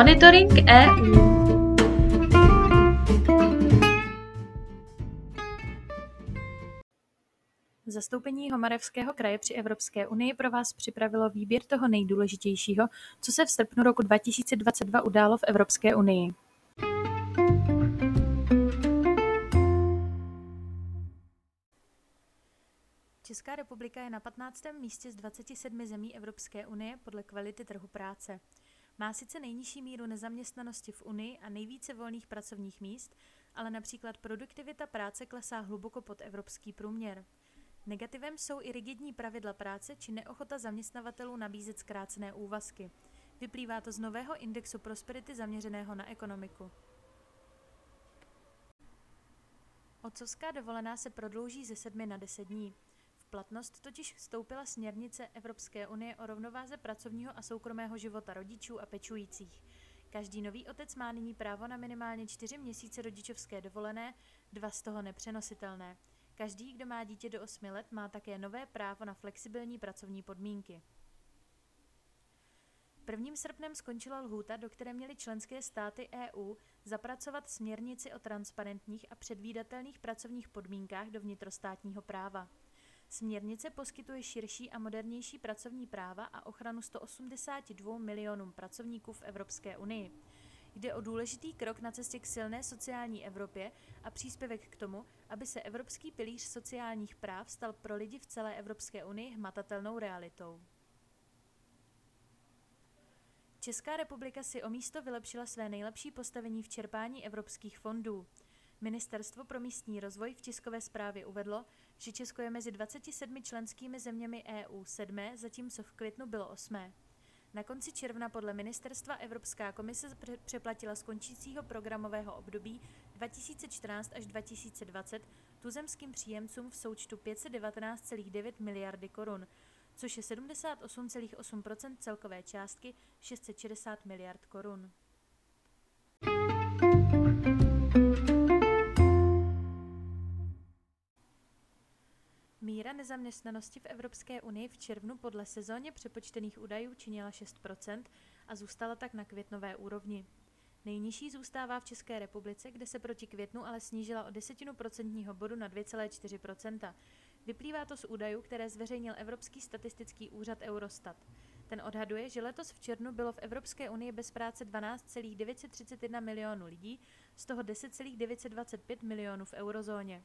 Monitoring EU Zastoupení Homarevského kraje při Evropské unii pro vás připravilo výběr toho nejdůležitějšího, co se v srpnu roku 2022 událo v Evropské unii. Česká republika je na 15. místě z 27 zemí Evropské unie podle kvality trhu práce. Má sice nejnižší míru nezaměstnanosti v Unii a nejvíce volných pracovních míst, ale například produktivita práce klesá hluboko pod evropský průměr. Negativem jsou i rigidní pravidla práce či neochota zaměstnavatelů nabízet zkrácené úvazky. Vyplývá to z nového indexu prosperity zaměřeného na ekonomiku. Otcovská dovolená se prodlouží ze sedmi na deset dní. Platnost totiž vstoupila směrnice Evropské unie o rovnováze pracovního a soukromého života rodičů a pečujících. Každý nový otec má nyní právo na minimálně čtyři měsíce rodičovské dovolené, dva z toho nepřenositelné. Každý, kdo má dítě do 8 let, má také nové právo na flexibilní pracovní podmínky. 1. srpnem skončila lhůta, do které měly členské státy EU zapracovat směrnici o transparentních a předvídatelných pracovních podmínkách do vnitrostátního práva. Směrnice poskytuje širší a modernější pracovní práva a ochranu 182 milionům pracovníků v Evropské unii. Jde o důležitý krok na cestě k silné sociální Evropě a příspěvek k tomu, aby se Evropský pilíř sociálních práv stal pro lidi v celé Evropské unii hmatatelnou realitou. Česká republika si o místo vylepšila své nejlepší postavení v čerpání evropských fondů. Ministerstvo pro místní rozvoj v tiskové zprávě uvedlo, že Česko je mezi 27 členskými zeměmi EU sedmé, zatímco v květnu bylo osmé. Na konci června podle ministerstva Evropská komise přeplatila z končícího programového období 2014 až 2020 tuzemským příjemcům v součtu 519,9 miliardy korun, což je 78,8 celkové částky 660 miliard korun. Míra nezaměstnanosti v Evropské unii v červnu podle sezóně přepočtených údajů činila 6% a zůstala tak na květnové úrovni. Nejnižší zůstává v České republice, kde se proti květnu ale snížila o desetinu procentního bodu na 2,4% Vyplývá to z údajů, které zveřejnil Evropský statistický úřad Eurostat. Ten odhaduje, že letos v červnu bylo v Evropské unii bez práce 12,931 milionů lidí, z toho 10,925 milionů v eurozóně.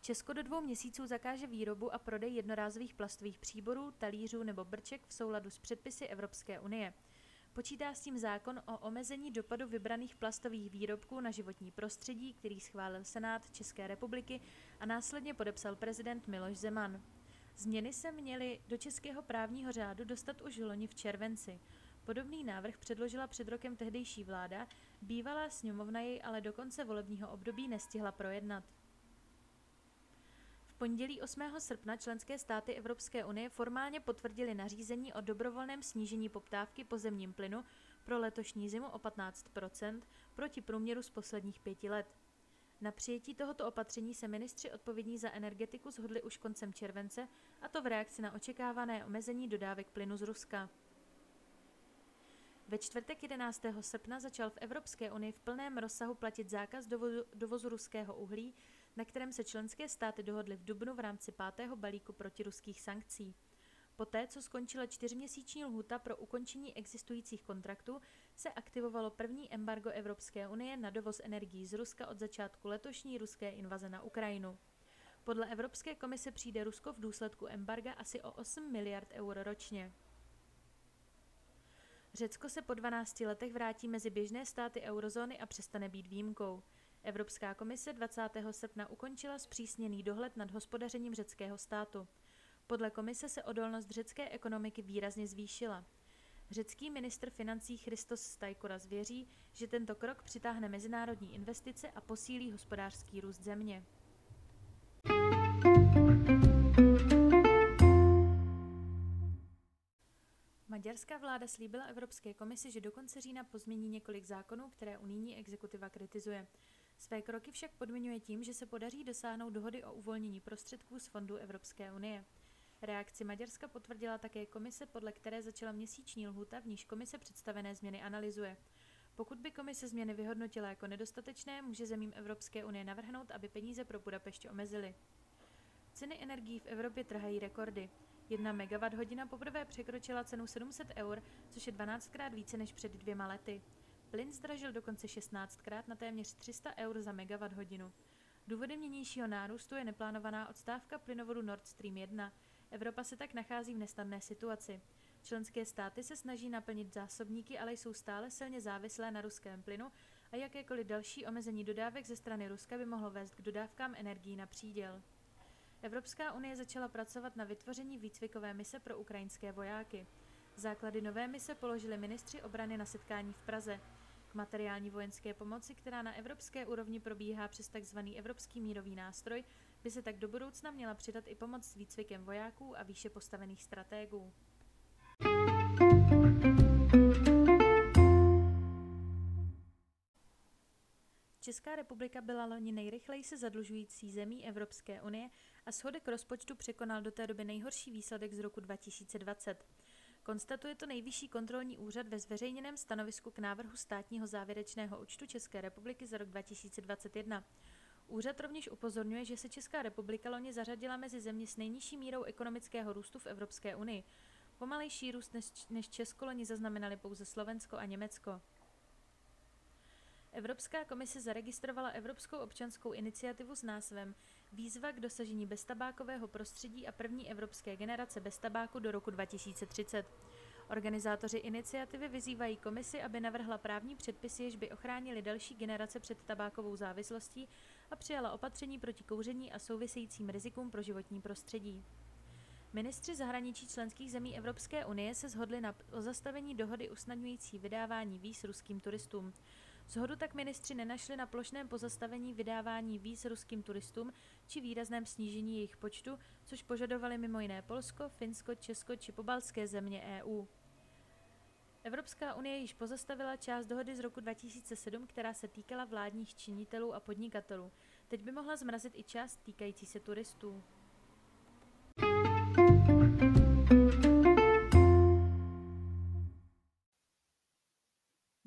Česko do dvou měsíců zakáže výrobu a prodej jednorázových plastových příborů, talířů nebo brček v souladu s předpisy Evropské unie. Počítá s tím zákon o omezení dopadu vybraných plastových výrobků na životní prostředí, který schválil Senát České republiky a následně podepsal prezident Miloš Zeman. Změny se měly do českého právního řádu dostat už loni v červenci. Podobný návrh předložila před rokem tehdejší vláda, bývalá sněmovna jej ale do konce volebního období nestihla projednat pondělí 8. srpna členské státy Evropské unie formálně potvrdili nařízení o dobrovolném snížení poptávky po zemním plynu pro letošní zimu o 15% proti průměru z posledních pěti let. Na přijetí tohoto opatření se ministři odpovědní za energetiku shodli už koncem července, a to v reakci na očekávané omezení dodávek plynu z Ruska. Ve čtvrtek 11. srpna začal v Evropské unii v plném rozsahu platit zákaz dovozu, dovozu ruského uhlí na kterém se členské státy dohodly v Dubnu v rámci pátého balíku protiruských sankcí. Poté, co skončila čtyřměsíční lhuta pro ukončení existujících kontraktů, se aktivovalo první embargo Evropské unie na dovoz energií z Ruska od začátku letošní ruské invaze na Ukrajinu. Podle Evropské komise přijde Rusko v důsledku embarga asi o 8 miliard eur ročně. Řecko se po 12 letech vrátí mezi běžné státy eurozóny a přestane být výjimkou. Evropská komise 20. srpna ukončila zpřísněný dohled nad hospodařením řeckého státu. Podle komise se odolnost řecké ekonomiky výrazně zvýšila. Řecký ministr financí Christos Stajkoras věří, že tento krok přitáhne mezinárodní investice a posílí hospodářský růst země. Maďarská vláda slíbila Evropské komisi, že do konce října pozmění několik zákonů, které unijní exekutiva kritizuje. Své kroky však podmiňuje tím, že se podaří dosáhnout dohody o uvolnění prostředků z fondů Evropské unie. Reakci Maďarska potvrdila také komise, podle které začala měsíční lhuta, v níž komise představené změny analyzuje. Pokud by komise změny vyhodnotila jako nedostatečné, může zemím Evropské unie navrhnout, aby peníze pro Budapešť omezily. Ceny energií v Evropě trhají rekordy. Jedna hodina poprvé překročila cenu 700 eur, což je 12krát více než před dvěma lety. Plyn zdražil dokonce 16krát na téměř 300 eur za hodinu. Důvodem nynějšího nárůstu je neplánovaná odstávka plynovodu Nord Stream 1. Evropa se tak nachází v nesnadné situaci. Členské státy se snaží naplnit zásobníky, ale jsou stále silně závislé na ruském plynu a jakékoliv další omezení dodávek ze strany Ruska by mohlo vést k dodávkám energií na příděl. Evropská unie začala pracovat na vytvoření výcvikové mise pro ukrajinské vojáky. Základy nové mise položili ministři obrany na setkání v Praze. K materiální vojenské pomoci, která na evropské úrovni probíhá přes tzv. Evropský mírový nástroj, by se tak do budoucna měla přidat i pomoc s výcvikem vojáků a výše postavených stratégů. Česká republika byla loni nejrychleji se zadlužující zemí Evropské unie a schodek rozpočtu překonal do té doby nejhorší výsledek z roku 2020. Konstatuje to nejvyšší kontrolní úřad ve zveřejněném stanovisku k návrhu státního závěrečného účtu České republiky za rok 2021. Úřad rovněž upozorňuje, že se Česká republika loni zařadila mezi země s nejnižší mírou ekonomického růstu v Evropské unii. Pomalejší růst než Česko loni zaznamenali pouze Slovensko a Německo. Evropská komise zaregistrovala Evropskou občanskou iniciativu s názvem Výzva k dosažení beztabákového prostředí a první evropské generace bez tabáku do roku 2030. Organizátoři iniciativy vyzývají komisi, aby navrhla právní předpisy, jež by ochránili další generace před tabákovou závislostí a přijala opatření proti kouření a souvisejícím rizikům pro životní prostředí. Ministři zahraničí členských zemí Evropské unie se shodli na zastavení dohody usnadňující vydávání víz ruským turistům. Zhodu tak ministři nenašli na plošném pozastavení vydávání víz ruským turistům či výrazném snížení jejich počtu, což požadovali mimo jiné Polsko, Finsko, Česko či pobalské země EU. Evropská unie již pozastavila část dohody z roku 2007, která se týkala vládních činitelů a podnikatelů. Teď by mohla zmrazit i část týkající se turistů.